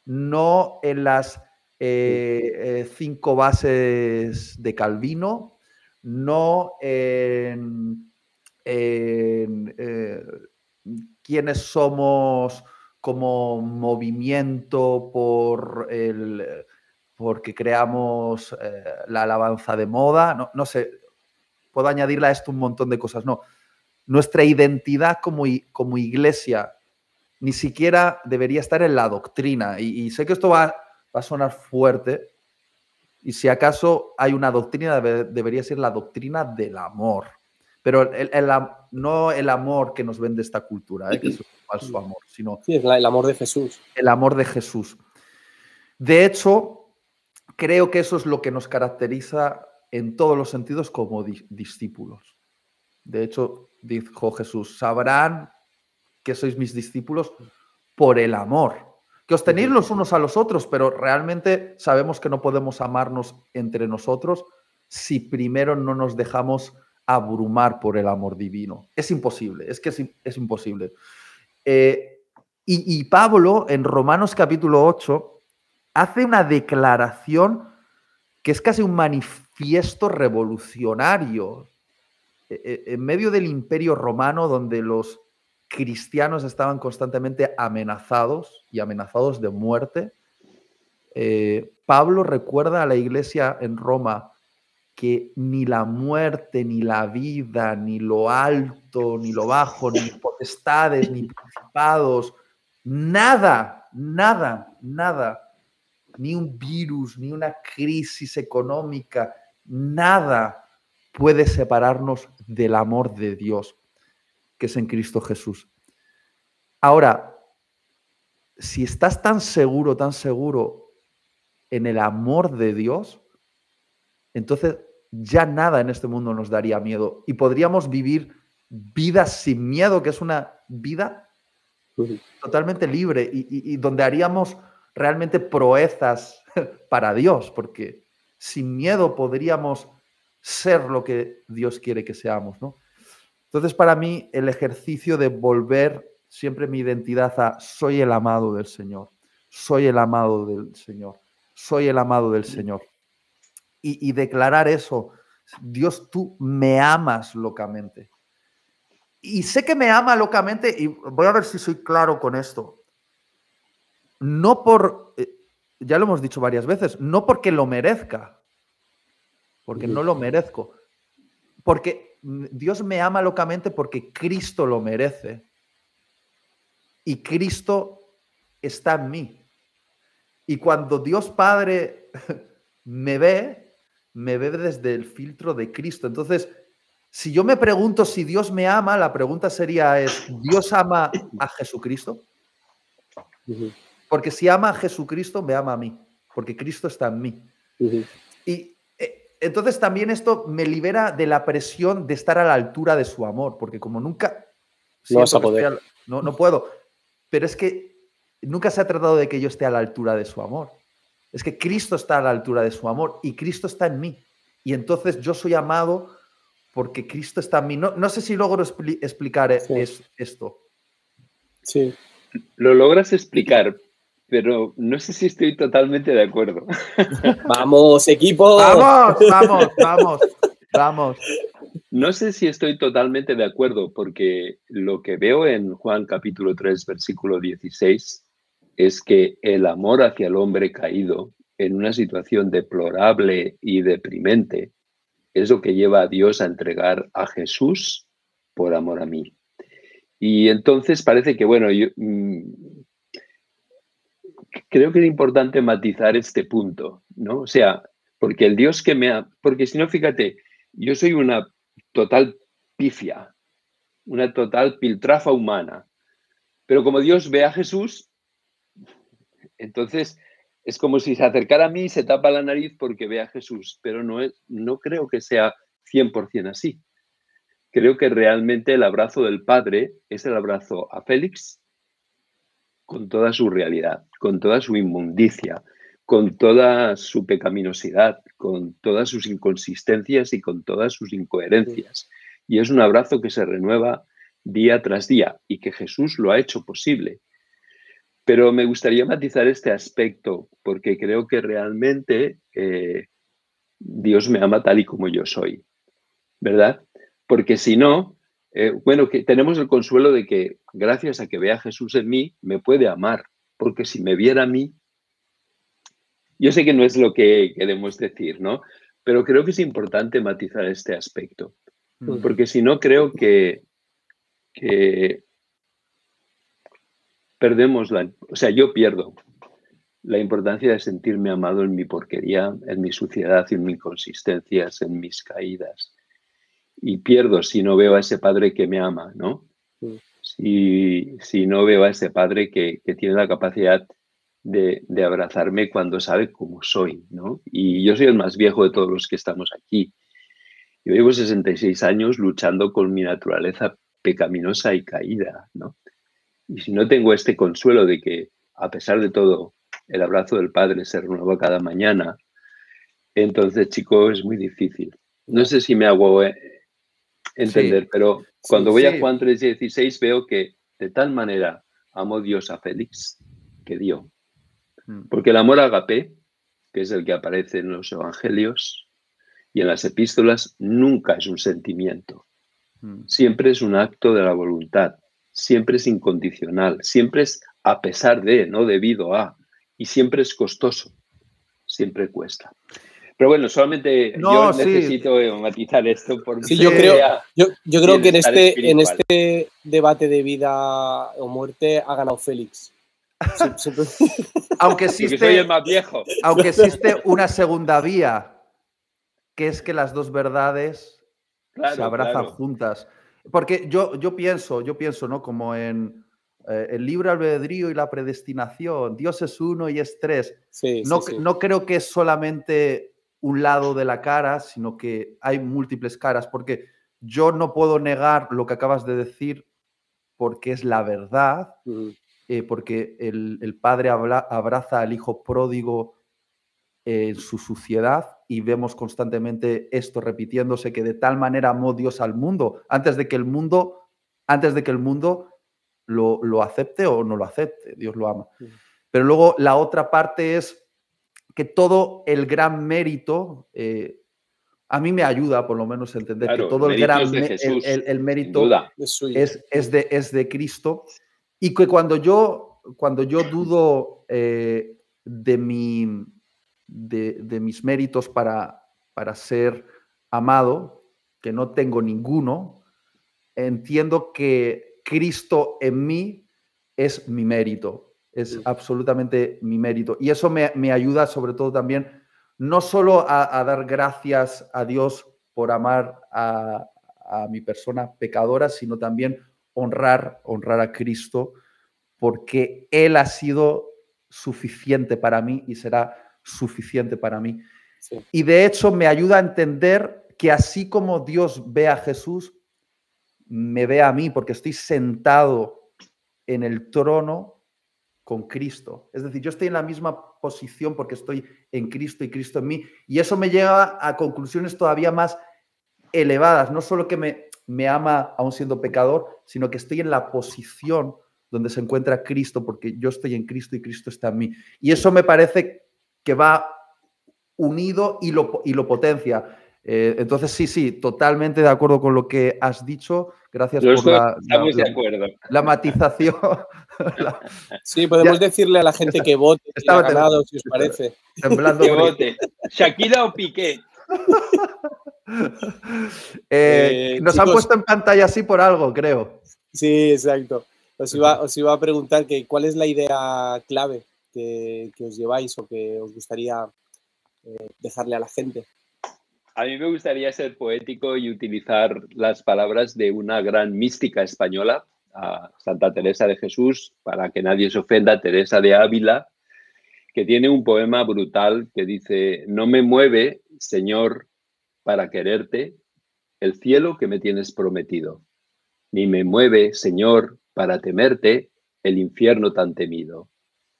no en las eh, eh, cinco bases de Calvino, no en, eh, quiénes somos como movimiento por el, porque creamos eh, la alabanza de moda, no, no sé, puedo añadirle a esto un montón de cosas, no. Nuestra identidad como, como iglesia ni siquiera debería estar en la doctrina. Y, sé que esto va, va a sonar fuerte. Y si acaso hay una doctrina, debe- debería ser la doctrina del amor. Pero el- el am- no el amor que nos vende esta cultura, ¿eh? que es un falso amor, sino Sí, es la- el amor de Jesús. el amor de Jesús. De hecho, creo que eso es lo que nos caracteriza en todos los sentidos como di- discípulos. De hecho, dijo Jesús, sabrán que sois mis discípulos por el amor, que os tenéis los unos a los otros, pero realmente sabemos que no podemos amarnos entre nosotros si primero no nos dejamos abrumar por el amor divino. Es imposible, es que es, im- es imposible. Eh, y, y Pablo, en Romanos capítulo 8, hace una declaración que es casi un manifiesto revolucionario. E- e- En medio del imperio romano, donde los cristianos estaban constantemente amenazados y amenazados de muerte, eh, Pablo recuerda a la iglesia en Roma que ni la muerte, ni la vida, ni lo alto, ni lo bajo, ni potestades, ni principados, nada, nada, nada, ni un virus, ni una crisis económica, nada puede separarnos del amor de Dios, que es en Cristo Jesús. Ahora, si estás tan seguro, tan seguro en el amor de Dios, entonces ya nada en este mundo nos daría miedo y podríamos vivir vidas sin miedo, que es una vida totalmente libre y donde haríamos realmente proezas para Dios, porque sin miedo podríamos ser lo que Dios quiere que seamos, ¿no? Entonces, para mí, el ejercicio de volver siempre mi identidad a soy el amado del Señor, soy el amado del Señor, soy el amado del Señor. Y, y declarar eso, Dios, tú me amas locamente. Y sé que me ama locamente, y voy a ver si soy claro con esto. No por, eh, ya lo hemos dicho varias veces, no porque lo merezca, porque no lo merezco, porque Dios me ama locamente porque Cristo lo merece. Y Cristo está en mí. Y cuando Dios Padre me ve, me ve desde el filtro de Cristo. Entonces, si yo me pregunto si Dios me ama, la pregunta sería, ¿es Dios ama a Jesucristo? Porque si ama a Jesucristo, me ama a mí, porque Cristo está en mí. Y eh, entonces también esto me libera de la presión de estar a la altura de su amor, porque como nunca... No vas a poder. no, no puedo. Pero es que nunca se ha tratado de que yo esté a la altura de su amor. Es que Cristo está a la altura de su amor y Cristo está en mí. Y entonces yo soy amado porque Cristo está en mí. No, sé si logro explicar esto. Sí. Lo logras explicar, pero no sé si estoy totalmente de acuerdo. Vamos, equipo. Vamos, vamos, vamos, vamos. No sé si estoy totalmente de acuerdo, porque lo que veo en Juan capítulo 3, versículo 16, es que el amor hacia el hombre caído en una situación deplorable y deprimente es lo que lleva a Dios a entregar a Jesús por amor a mí. Y entonces parece que, bueno, yo mm, creo que es importante matizar este punto, ¿no? O sea, porque el Dios que me ha... Porque si no, fíjate, yo soy una total pifia, una total piltrafa humana. Pero como Dios ve a Jesús, entonces es como si se acercara a mí y se tapa la nariz porque ve a Jesús, pero no, es, no creo que sea 100% así. Creo que realmente el abrazo del Padre es el abrazo a Félix con toda su realidad, con toda su inmundicia, con toda su pecaminosidad, con todas sus inconsistencias y con todas sus incoherencias. Y es un abrazo que se renueva día tras día y que Jesús lo ha hecho posible. Pero me gustaría matizar este aspecto porque creo que realmente eh, Dios me ama tal y como yo soy, ¿verdad? Porque si no, eh, bueno, que tenemos el consuelo de que gracias a que vea a Jesús en mí, me puede amar, porque si me viera a mí, yo sé que no es lo que queremos decir, ¿no? Pero creo que es importante matizar este aspecto, mm. porque si no creo que, perdemos la, o sea, yo pierdo la importancia de sentirme amado en mi porquería, en mi suciedad, en mis inconsistencias, en mis caídas. Y pierdo si no veo a ese padre que me ama, ¿no? Mm. Si, si no veo a ese padre que, que tiene la capacidad de, abrazarme cuando sabe cómo soy, ¿no? Y yo soy el más viejo de todos los que estamos aquí. Yo llevo 66 años luchando con mi naturaleza pecaminosa y caída, ¿no? Y si no tengo este consuelo de que, a pesar de todo, el abrazo del Padre se renueva cada mañana, entonces, chicos, es muy difícil. No sé si me hago eh, entender, pero cuando voy a Juan 3:16 veo que de tal manera amó Dios a Félix que dio. Mm. Porque el amor agape, que es el que aparece en los evangelios y en las epístolas, nunca es un sentimiento. Mm. Siempre es un acto de la voluntad, siempre es incondicional, siempre es a pesar de, no debido a, y siempre es costoso, siempre cuesta. Pero bueno, solamente yo necesito matizar esto porque sí, yo creo, yo, yo creo que en este, en este debate de vida o muerte ha ganado Félix. aunque existe, más viejo. Aunque existe una segunda vía, que es que las dos verdades se abrazan juntas. Porque yo, yo pienso, yo pienso, ¿no? Como en eh, el libre albedrío y la predestinación. Dios es uno y es tres. no, no creo que es solamente un lado de la cara, sino que hay múltiples caras, porque yo no puedo negar lo que acabas de decir porque es la verdad, eh, porque el, padre abraza al hijo pródigo en su suciedad y vemos constantemente esto repitiéndose que de tal manera amó Dios al mundo antes de que el mundo antes de que el mundo lo, acepte o no lo acepte. Dios lo ama. Pero luego la otra parte es que todo el gran mérito eh, a mí me ayuda por lo menos a entender que todo el gran el, mérito es, es, de, es de Cristo. Y que cuando yo, cuando yo dudo eh, de, mi, de, mis méritos para, para ser amado, que no tengo ninguno, entiendo que Cristo en mí es mi mérito. es absolutamente mi mérito. Y eso me, ayuda sobre todo también, no solo a, dar gracias a Dios por amar a, mi persona pecadora, sino también honrar, honrar a Cristo, porque Él ha sido suficiente para mí y será suficiente para mí. Y de hecho me ayuda a entender que así como Dios ve a Jesús, me ve a mí, porque estoy sentado en el trono con Cristo. Es decir, yo estoy en la misma posición porque estoy en Cristo y Cristo en mí. Y eso me lleva a conclusiones todavía más elevadas. No solo que me, me ama aún siendo pecador, sino que estoy en la posición donde se encuentra Cristo porque yo estoy en Cristo y Cristo está en mí. Y eso me parece que va unido y lo, y lo potencia. Eh, entonces, sí, sí, totalmente de acuerdo con lo que has dicho. Gracias por la, la, matización. sí, podemos decirle a la gente que vote, si ha ganado, si os parece. que vote. ¿Shakira o Piqué? Eh, eh, nos han puesto en pantalla así por algo, creo. Sí, exacto. Os iba, os iba a preguntar que, cuál es la idea clave que, os lleváis o que os gustaría dejarle a la gente. A mí me gustaría ser poético y utilizar las palabras de una gran mística española, Santa Teresa de Jesús, para que nadie se ofenda, Teresa de Ávila, que tiene un poema brutal que dice, no me mueve, Señor, para quererte, el cielo que me tienes prometido, ni me mueve, Señor, para temerte, el infierno tan temido.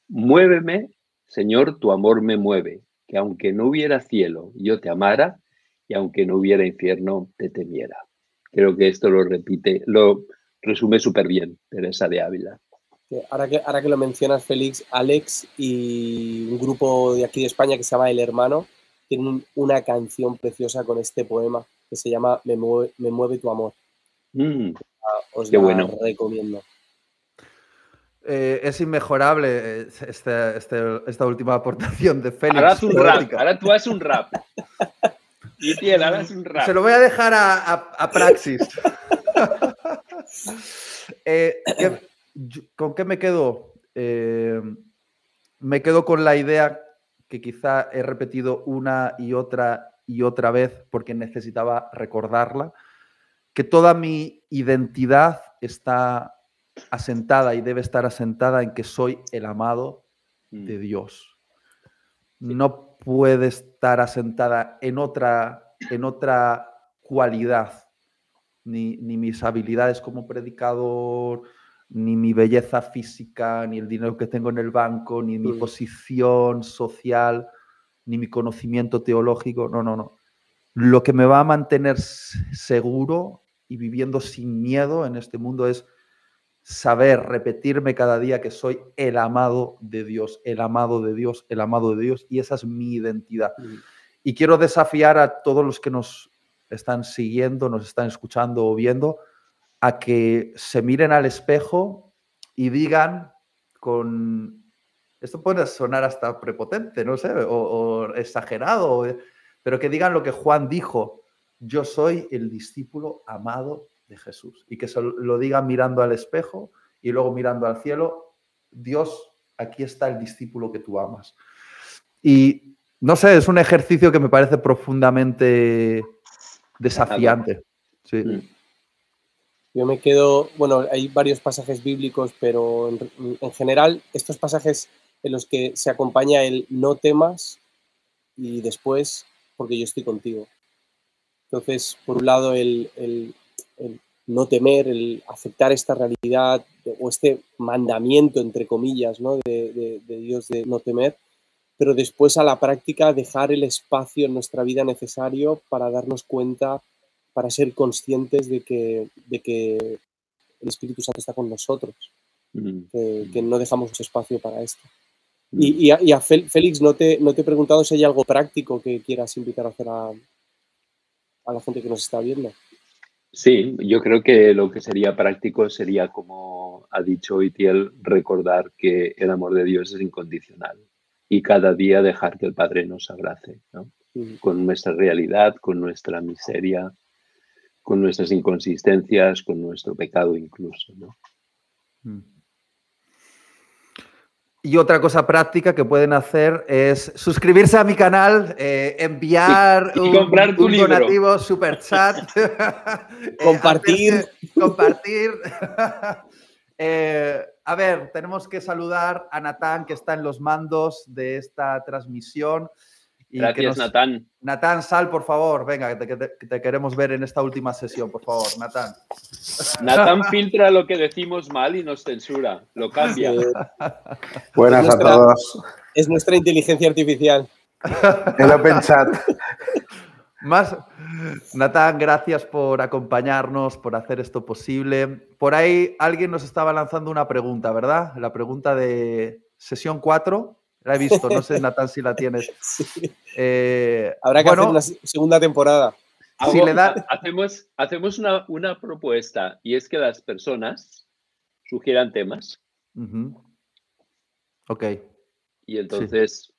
Muéveme, Señor, tu amor me mueve, que aunque no hubiera cielo, yo te amara, y aunque no hubiera infierno, te temiera. Creo que esto lo repite, lo resume súper bien Teresa de Ávila. Ahora que, ahora que lo mencionas, Félix, Alex y un grupo de aquí de España que se llama El Hermano tienen una canción preciosa con este poema que se llama Me mueve, tu amor. Mm, os qué bueno. recomiendo. Eh, es inmejorable eh, este, este, esta última aportación de Félix. Ahora, un rap, ahora tú haces un rap. Se lo voy a dejar a, Praxis. Eh, ¿Con qué me quedo? Eh, me quedo con la idea que quizá he repetido una y otra y otra vez porque necesitaba recordarla, que toda mi identidad está asentada y debe estar asentada en que soy el amado de mm. Dios. No puede estar asentada en otra, en otra cualidad, ni, mis habilidades como predicador, ni mi belleza física, ni el dinero que tengo en el banco, ni mi posición social, ni mi conocimiento teológico. No, no, no. Lo que me va a mantener seguro y viviendo sin miedo en este mundo es saber repetirme cada día que soy el amado de Dios, el amado de Dios, el amado de Dios, y esa es mi identidad. Y quiero desafiar a todos los que nos están siguiendo, nos están escuchando o viendo, a que se miren al espejo y digan con... Esto puede sonar hasta prepotente, no sé, o, o exagerado, pero que digan lo que Juan dijo, yo soy el discípulo amado de Jesús y que se lo diga mirando al espejo y luego mirando al cielo, Dios, aquí está el discípulo que tú amas. Y no sé, es un ejercicio que me parece profundamente desafiante. Sí. Mm. Yo me quedo, bueno, hay varios pasajes bíblicos, pero en, en, general estos pasajes en los que se acompaña el no temas y después porque yo estoy contigo. Entonces, por un lado, el no temer, el aceptar esta realidad o este mandamiento, entre comillas, ¿no? de, Dios de no temer, pero después a la práctica dejar el espacio en nuestra vida necesario para darnos cuenta, para ser conscientes de que, de que el Espíritu Santo está con nosotros, mm. que, no dejamos espacio para esto. Mm. Y, a, Félix, no te, no te he preguntado si hay algo práctico que quieras invitar a hacer a, a la gente que nos está viendo. Sí, yo creo que lo que sería práctico sería, como ha dicho Itiel, recordar que el amor de Dios es incondicional y cada día dejar que el Padre nos abrace, ¿no? con nuestra realidad, con nuestra miseria, con nuestras inconsistencias, con nuestro pecado incluso. ¿no? Mm. Y otra cosa práctica que pueden hacer es suscribirse a mi canal, eh, enviar y, comprar tu libro. donativo, super chat, compartir. compartir. Eh, a ver, tenemos que saludar a Natán, que está en los mandos de esta transmisión. Y Gracias, Natán. Natán, sal, por favor. Venga, que te, queremos ver en esta última sesión, por favor, Natán. Natán filtra lo que decimos mal y nos censura. Lo cambia. Buenas a todos. Es nuestra inteligencia artificial. El Open Chat. Más, Natán, gracias por acompañarnos, por hacer esto posible. Por ahí alguien nos estaba lanzando una pregunta, ¿verdad? La pregunta de sesión 4. La he visto, no sé, Natán, si la tienes. Eh, Habrá que hacer una segunda temporada. Si le da... Hacemos, hacemos una, propuesta y es que las personas sugieran temas. Ok. Y entonces,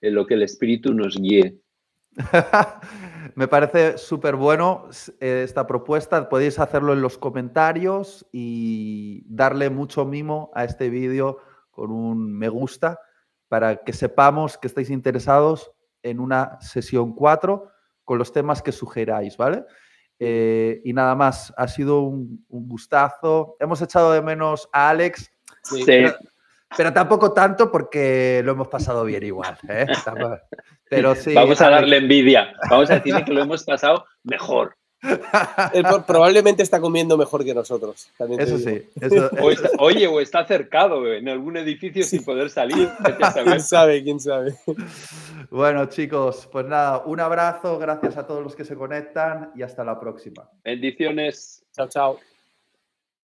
en lo que el espíritu nos guíe. Me parece súper bueno eh, esta propuesta. Podéis hacerlo en los comentarios y darle mucho mimo a este vídeo con un me gusta para que sepamos que estáis interesados en una sesión 4 con los temas que sugeráis, ¿vale? Eh, y nada más, ha sido un, gustazo. Hemos echado de menos a Alex. Sí. Pero, tampoco tanto porque lo hemos pasado bien igual. ¿eh? Pero sí, Vamos a darle envidia. Vamos a decirle que lo hemos pasado mejor. Probablemente está comiendo mejor que nosotros. Eso sí. oye, o está cercado en algún edificio sin poder salir. ¿Quién sabe? ¿Quién sabe? Bueno, chicos, pues nada, un abrazo, gracias a todos los que se conectan y hasta la próxima. Bendiciones. Chao, chao.